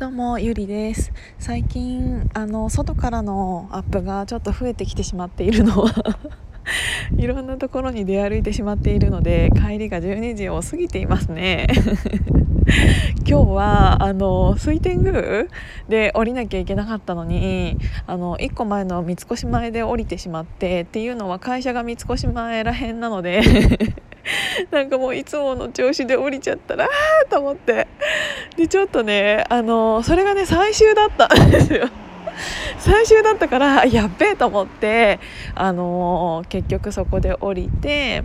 どうもゆりです。最近あの外からのアップがちょっと増えてきてしまっているのは いろんなところに出歩いてしまっているので帰りが12時を過ぎていますね。今日はあの水天宮で降りなきゃいけなかったのにあの1個前の三越前で降りてしまってっていうのは会社が三越前らへんなので なんかもういつもの調子で降りちゃったらああと思って。でちょっとねあのそれがね最終だったんですよ。最終だったからやっべえと思ってあの結局そこで降りて、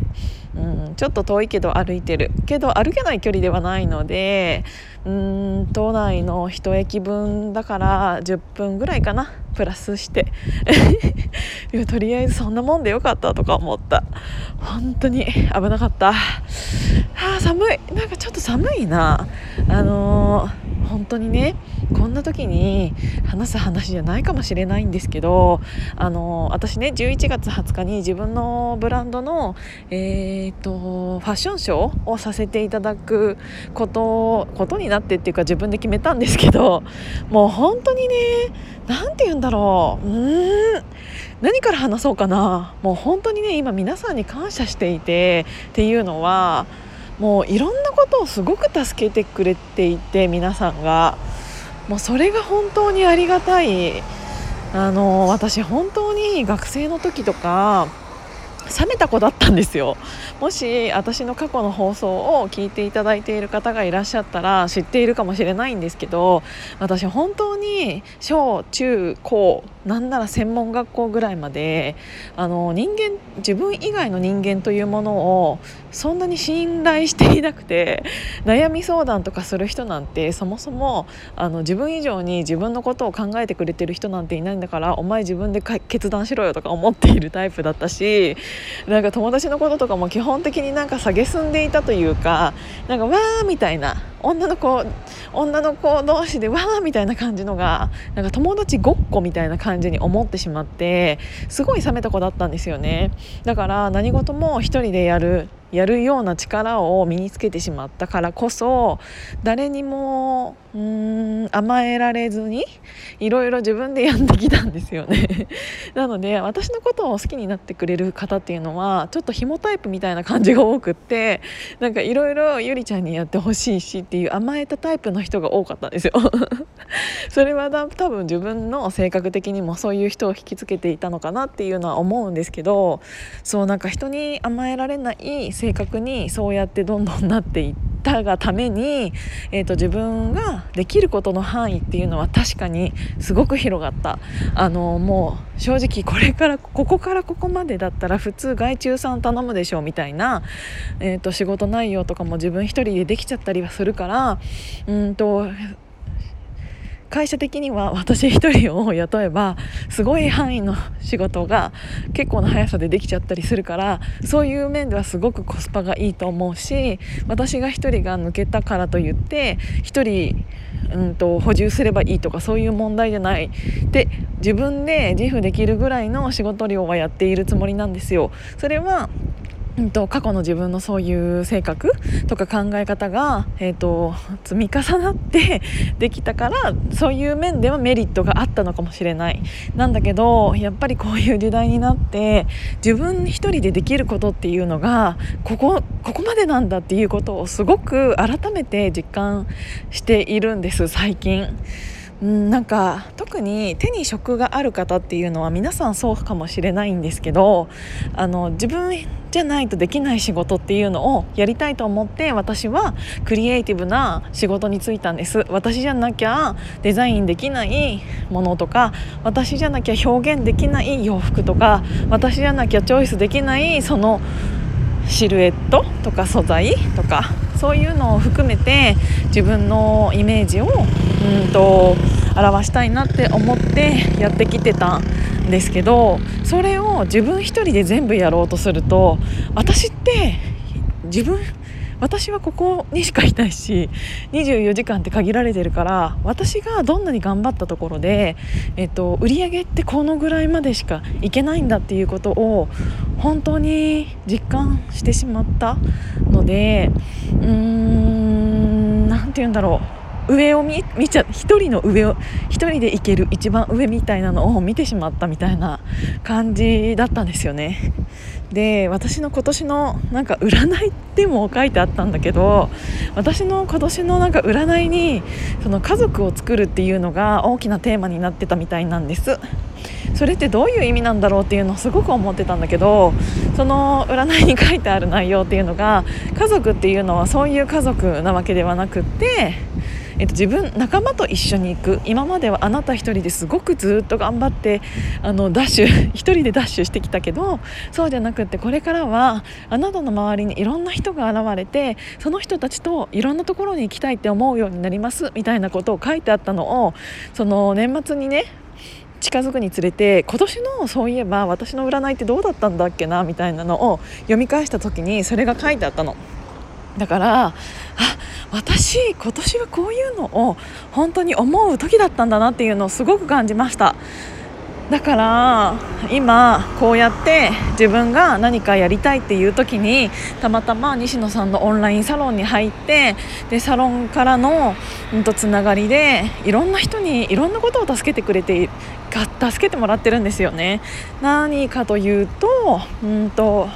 うん、ちょっと遠いけど歩いてる。けど歩けない距離ではないのでうん都内の1駅分だから10分ぐらいかな。プラスして。とりあえずそんなもんでよかったとか思った。本当に危なかった。あ寒い。なんかちょっと寒いな。あのー本当にねこんな時に話す話じゃないかもしれないんですけどあの私ね11月20日に自分のブランドの、えーと、ファッションショーをさせていただくことことになってっていうか自分で決めたんですけどもう本当にね何て言うんだろう。うん。何から話そうかな。もう本当にね今皆さんに感謝していてっていうのはもういろんなことをすごく助けてくれていて皆さんが。もうそれが本当にありがたい。あの私本当に学生の時とか冷めた子だったんですよ。もし私の過去の放送を聞いていただいている方がいらっしゃったら知っているかもしれないんですけど私本当に小中高なんなら専門学校ぐらいまであの人間自分以外の人間というものをそんなに信頼していなくて悩み相談とかする人なんてそもそもあの自分以上に自分のことを考えてくれてる人なんていないんだからお前自分で決断しろよとか思っているタイプだったし なんか友達のこととかも基本的になんか下げすんでいたというかなんかわーみたいな。女の子女の子同士でわーみたいな感じのがなんか友達ごっこみたいな感じに思ってしまってすごい冷めた子だったんですよね。だから何事も一人でやるやるような力を身につけてしまったからこそ誰にもうん甘えられずにいろいろ自分でやってきたんですよね。なので私のことを好きになってくれる方っていうのはちょっと紐タイプみたいな感じが多くってなんかいろいろゆりちゃんにやってほしいしってていう甘えたタイプの人が多かったんですよ。それは多分自分の性格的にもそういう人を引きつけていたのかなっていうのは思うんですけどそうなんか人に甘えられない性格にそうやってどんどんなっていってたがために、えーと、自分ができることの範囲っていうのは確かにすごく広がった。あのもう正直これからここからここまでだったら普通外注さん頼むでしょうみたいな、えーと、仕事内容とかも自分一人でできちゃったりはするからうんと会社的には私1人を雇えばすごい範囲の仕事が結構な速さでできちゃったりするからそういう面ではすごくコスパがいいと思うし私が1人が抜けたからといって1人うんと補充すればいいとかそういう問題じゃないで自分で自負できるぐらいの仕事量はやっているつもりなんですよ。それはうんと、過去の自分のそういう性格とか考え方が、えーと、積み重なって できたからそういう面ではメリットがあったのかもしれないなんだけどやっぱりこういう時代になって自分一人でできることっていうのがここここまでなんだっていうことをすごく改めて実感しているんです最近。うん、なんか特に手に職がある方っていうのは皆さんそうかもしれないんですけどあの自分じゃないとできない仕事っていうのをやりたいと思って私はクリエイティブな仕事に就いたんです。私じゃなきゃデザインできないものとか私じゃなきゃ表現できない洋服とか私じゃなきゃチョイスできないそのシルエットとか素材とかそういうのを含めて自分のイメージをうんと表したいなって思ってやってきてたんですけどそれを自分一人で全部やろうとすると私って自分私はここにしかいないし24時間って限られてるから私がどんなに頑張ったところで、えっと、売り上げってこのぐらいまでしかいけないんだっていうことを本当に実感してしまったのでうーん何て言うんだろう。上を見ちゃ一人の上を一人で行ける一番上みたいなのを見てしまったみたいな感じだったんですよね。で私の今年のなんか占いでも書いてあったんだけど私の今年のなんか占いにその家族を作るっていうのが大きなテーマになってたみたいなんです。それってどういう意味なんだろうっていうのをすごく思ってたんだけどその占いに書いてある内容っていうのが家族っていうのはそういう家族なわけではなくってえっと、自分仲間と一緒に行く今まではあなた1人ですごくずっと頑張ってあのダッシュ 1人でダッシュしてきたけどそうじゃなくってこれからはあなたの周りにいろんな人が現れてその人たちといろんなところに行きたいって思うようになりますみたいなことを書いてあったのをその年末にね近づくにつれて今年のそういえば私の占いってどうだったんだっけなみたいなのを読み返した時にそれが書いてあったの。だからあ私今年はこういうのを本当に思う時だったんだなっていうのをすごく感じました。だから今こうやって自分が何かやりたいっていう時にたまたま西野さんのオンラインサロンに入ってでサロンからの、うん、とつながりでいろんな人にいろんなことを助けてくれて助けてもらってるんですよね。何かというとうんと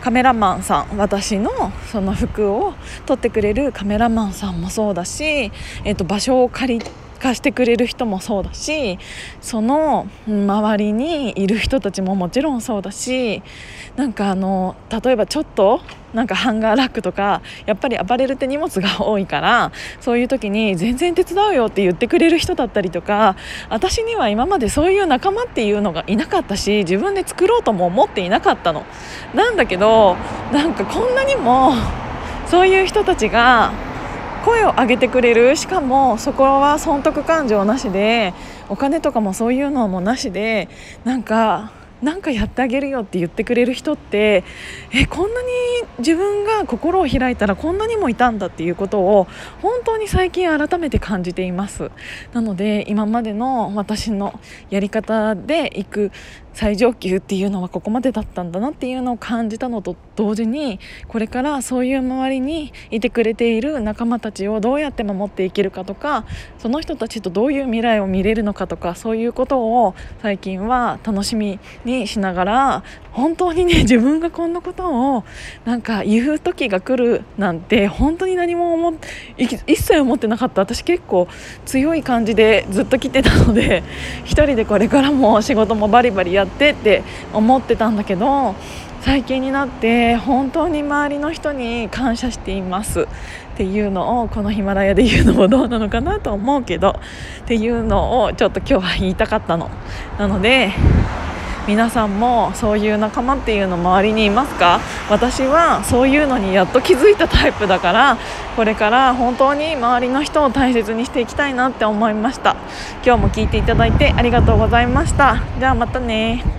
カメラマンさん私のその服を撮ってくれるカメラマンさんもそうだし、えー、と場所を借り貸してくれる人もそうだしその周りにいる人たちももちろんそうだしなんかあの例えばちょっとなんかハンガーラックとかやっぱりアパレルって荷物が多いからそういう時に全然手伝うよって言ってくれる人だったりとか私には今までそういう仲間っていうのがいなかったし自分で作ろうとも思っていなかったの。なんだけどなんかこんなにもそういう人たちが声を上げてくれる。しかもそこは損得感情なしでお金とかもそういうのもなしでなんかなんかやってあげるよって言ってくれる人ってえこんなに自分が心を開いたらこんなにもいたんだっていうことを本当に最近改めて感じています。なので今までの私のやり方で行く最上級っていうのはここまでだったんだなっていうのを感じたのと同時にこれからそういう周りにいてくれている仲間たちをどうやって守っていけるかとかその人たちとどういう未来を見れるのかとかそういうことを最近は楽しみにしながら本当にね 自分がこんなことをなんか言う時が来るなんて本当に何も思一切思ってなかった。私結構強い感じでずっと来てたので1人でこれからも仕事もバリバリやってってって思ってたんだけど最近になって本当に周りの人に感謝していますっていうのをこのヒマラヤで言うのもどうなのかなと思うけどっていうのをちょっと今日は言いたかったの。なので皆さんもそういう仲間っていうの周りにいますか？私はそういうのにやっと気づいたタイプだからこれから本当に周りの人を大切にしていきたいなって思いました。今日も聞いていただいてありがとうございました。じゃあまたね。